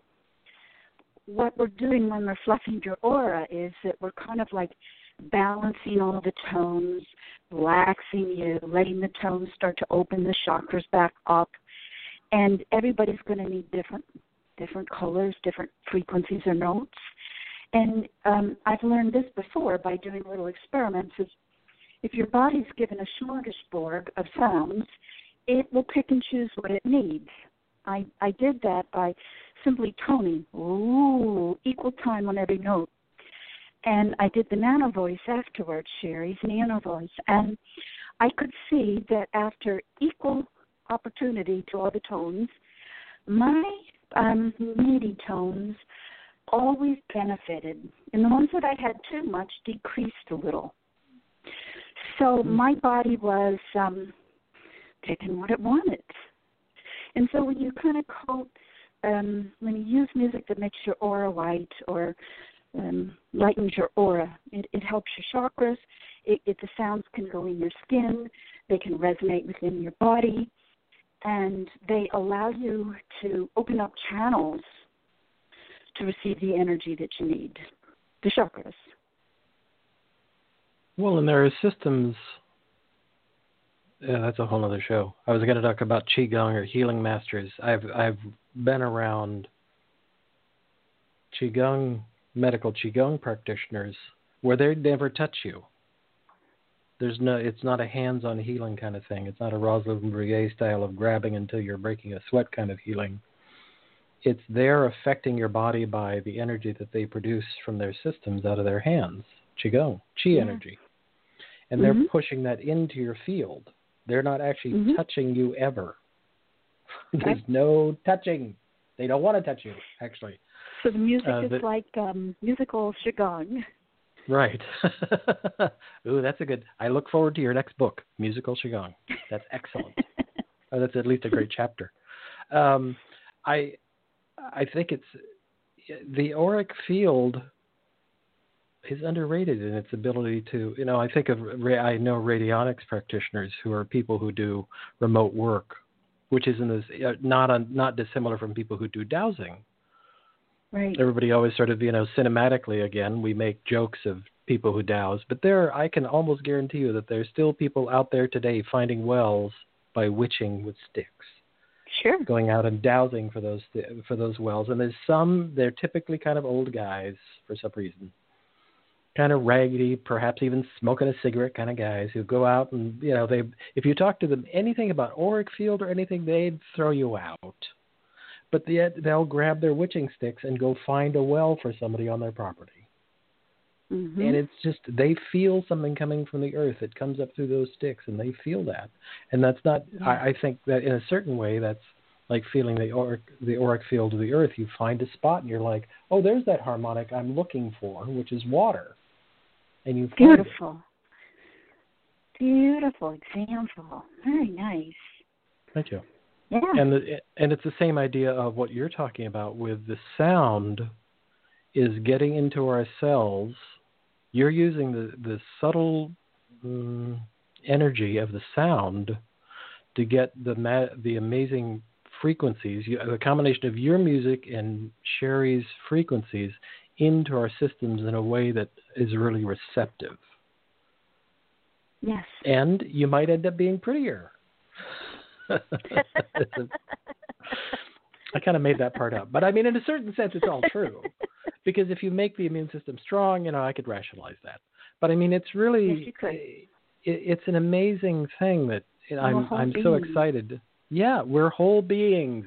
what we're doing when we're fluffing your aura is that we're kind of like balancing all the tones, relaxing you, letting the tones start to open the chakras back up. And everybody's going to need different different colors, different frequencies or notes. And um, I've learned this before by doing little experiments. Is if your body's given a smorgasbord of sounds, it will pick and choose what it needs. I I did that by simply toning, ooh, equal time on every note. And I did the nano voice afterwards, Sharry's nano voice, and I could see that after equal opportunity to all the tones, my um, MIDI tones always benefited, and the ones that I had too much decreased a little. So mm-hmm. my body was um, taking what it wanted. And so when you kind of coat um, when you use music that makes your aura light or um, lightens your aura, it, it helps your chakras. It, it, the sounds can go in your skin, they can resonate within your body, and they allow you to open up channels to receive the energy that you need, the chakras. Well, and there are systems yeah, that's a whole other show. I was going to talk about qigong or healing masters. I've I've been around qigong medical qigong practitioners where they never touch you. There's no, it's not a hands-on healing kind of thing. It's not a Rosalind Bruyere style of grabbing until you're breaking a sweat kind of healing. It's they're affecting your body by the energy that they produce from their systems out of their hands, qigong, qi yeah. energy, and they're mm-hmm. pushing that into your field. They're not actually mm-hmm. touching you ever. There's no touching. They don't want to touch you, actually. So the music uh, is like um, musical qigong. Right. Ooh, that's a good. I look forward to your next book, Musical qigong. That's excellent. oh, that's at least a great chapter. Um, I, I think it's the auric field is underrated in its ability to. You know, I think of I know radionics practitioners who are people who do remote work, which isn't as uh, not not dissimilar from people who do dowsing Right. Everybody always sort of, you know, cinematically again, we make jokes of people who dowse, but there, I can almost guarantee you that there's still people out there today finding wells by witching with sticks. Sure. Going out and dowsing for those for those wells, and there's some. They're typically kind of old guys for some reason, kind of raggedy, perhaps even smoking a cigarette kind of guys who go out and you know they. If you talk to them anything about auric field or anything, they'd throw you out but yet they'll grab their witching sticks and go find a well for somebody on their property. Mm-hmm. And it's just they feel something coming from the earth. It comes up through those sticks, and they feel that. And that's not. Yeah. I, I think that in a certain way, that's like feeling the auric, the auric field of the earth. You find a spot, and you're like, "Oh, there's that harmonic I'm looking for, which is water." And you beautiful, beautiful example. Very nice. Thank you. Yeah. And the, and it's the same idea of what you're talking about with the sound is getting into our cells. You're using the the subtle um, energy of the sound to get the ma- the amazing frequencies, you, the combination of your music and Sharry's frequencies into our systems in a way that is really receptive. Yes. And you might end up being prettier. I kind of made that part up, but I mean, in a certain sense, it's all true. because if you make the immune system strong, you know, I could rationalize that. But I mean, it's really, yes, it, it's an amazing thing that I'm, I'm so excited. Yeah, we're whole beings.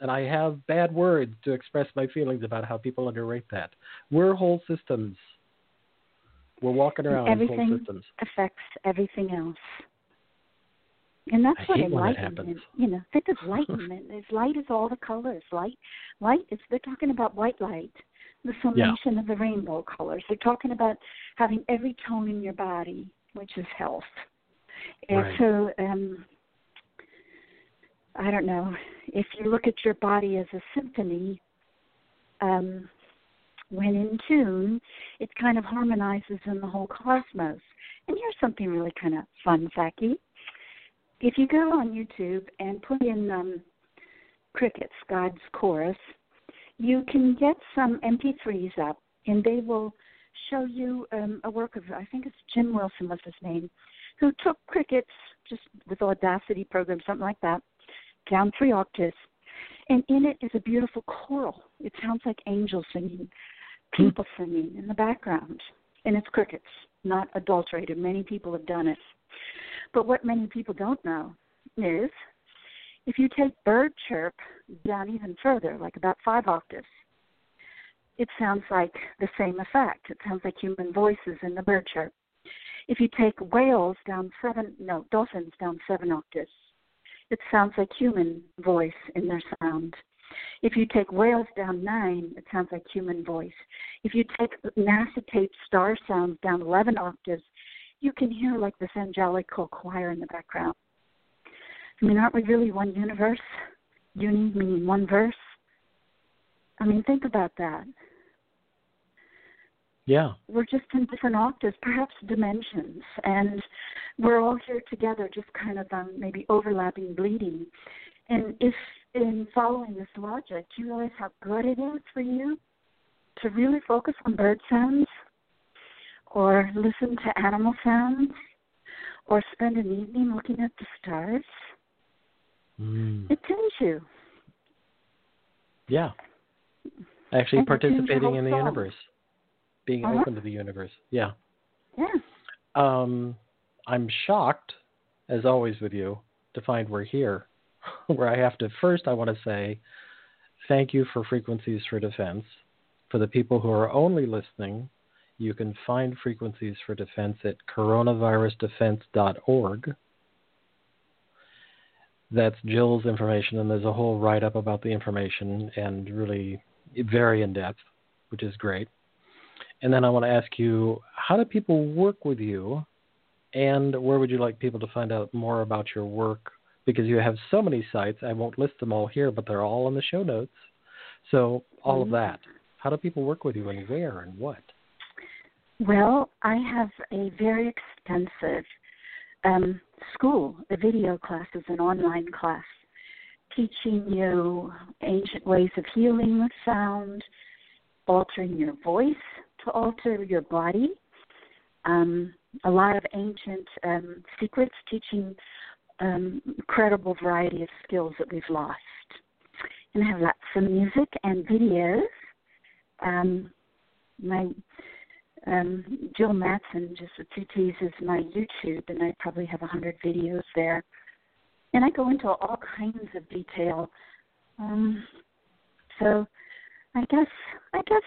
And I have bad words to express my feelings about how people underrate that. We're whole systems. We're walking around everything whole systems. affects everything else. And that's I what enlightenment is. You know, think of enlightenment. is light is all the colors. Light, light is. They're talking about white light, the summation yeah. of the rainbow colors. They're talking about having every tone in your body, which is health. And right. so, um, I don't know if you look at your body as a symphony. Um, when in tune, it kind of harmonizes in the whole cosmos. And here's something really kind of fun, facky if you go on YouTube and put in um, Crickets, God's Chorus, you can get some MP3s up, and they will show you um, a work of, I think it's Jim Wilson was his name, who took crickets just with Audacity program, something like that, down three octaves, and in it is a beautiful choral. It sounds like angels singing, hmm. people singing in the background, and it's crickets, not adulterated. Many people have done it. But what many people don't know is if you take bird chirp down even further, like about five octaves, it sounds like the same effect. It sounds like human voices in the bird chirp. If you take whales down seven, no, dolphins down seven octaves, it sounds like human voice in their sound. If you take whales down nine, it sounds like human voice. If you take NASA tape star sounds down 11 octaves, you can hear like this angelical choir in the background. I mean, aren't we really one universe? Uni meaning one verse. I mean, think about that. Yeah. We're just in different octaves, perhaps dimensions, and we're all here together, just kind of um, maybe overlapping, bleeding. And if in following this logic, do you realize how good it is for you to really focus on bird sounds or listen to animal sounds or spend an evening looking at the stars. Mm. It tunes you. Yeah. Actually And it tunes your participating in the soul. universe. Being Uh-huh. open to the universe. Yeah. Yeah. Um, I'm shocked, as always with you, to find we're here, where I have to first, I want to say thank you for Frequencies for Defense. For the people who are only listening, you can find Frequencies for Defense at coronavirusdefence.org. That's Jill's information, and there's a whole write up about the information and really very in depth, which is great. And then I want to ask you how do people work with you, and where would you like people to find out more about your work? Because you have so many sites, I won't list them all here, but they're all in the show notes. So, all of Mhm. that. How do people work with you, and where, and what? Well, I have a very extensive um, school, a video classes, an online class, teaching you ancient ways of healing with sound, altering your voice to alter your body, um, a lot of ancient um, secrets, teaching um, incredible variety of skills that we've lost. And I have lots of music and videos. Um, my um, Jill Mattson, just with two T's, is my YouTube, and I probably have a hundred videos there. And I go into all kinds of detail. Um, so I guess I guess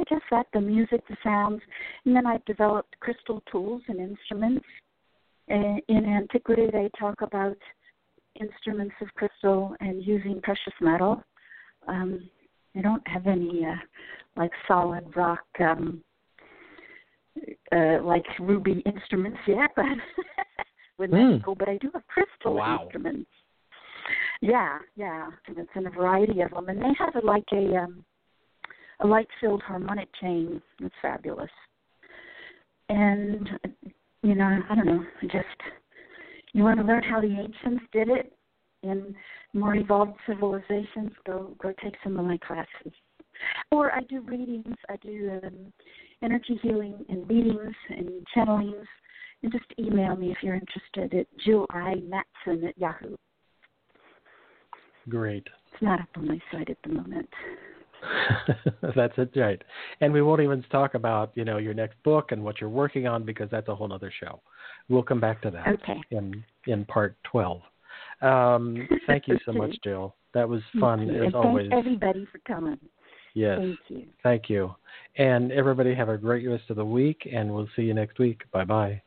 I guess that the music, the sounds, and then I've developed crystal tools and instruments. In, in antiquity, they talk about instruments of crystal and using precious metal. Um, I don't have any uh, like solid rock um, uh, like ruby instruments yet, but with that go. But I do have crystal Wow. instruments. Yeah, yeah, and it's in a variety of them, and they have like a um, a light-filled harmonic chain. It's fabulous. And you know, I don't know, just you want to learn how the ancients did it in more evolved civilizations, go go take some of my classes. Or I do readings. I do um, energy healing and readings and channelings. And just email me if you're interested at Jill I Mattson at Yahoo. Great. It's not up on my site at the moment. that's it, right? And we won't even talk about you know your next book and what you're working on because that's a whole other show. We'll come back to that Okay. in in part twelve. Um, thank you so much, Jill. That was fun as and always. Thank everybody for coming. Yes, Thank you. thank you. And everybody have a great rest of the week, and we'll see you next week. Bye bye.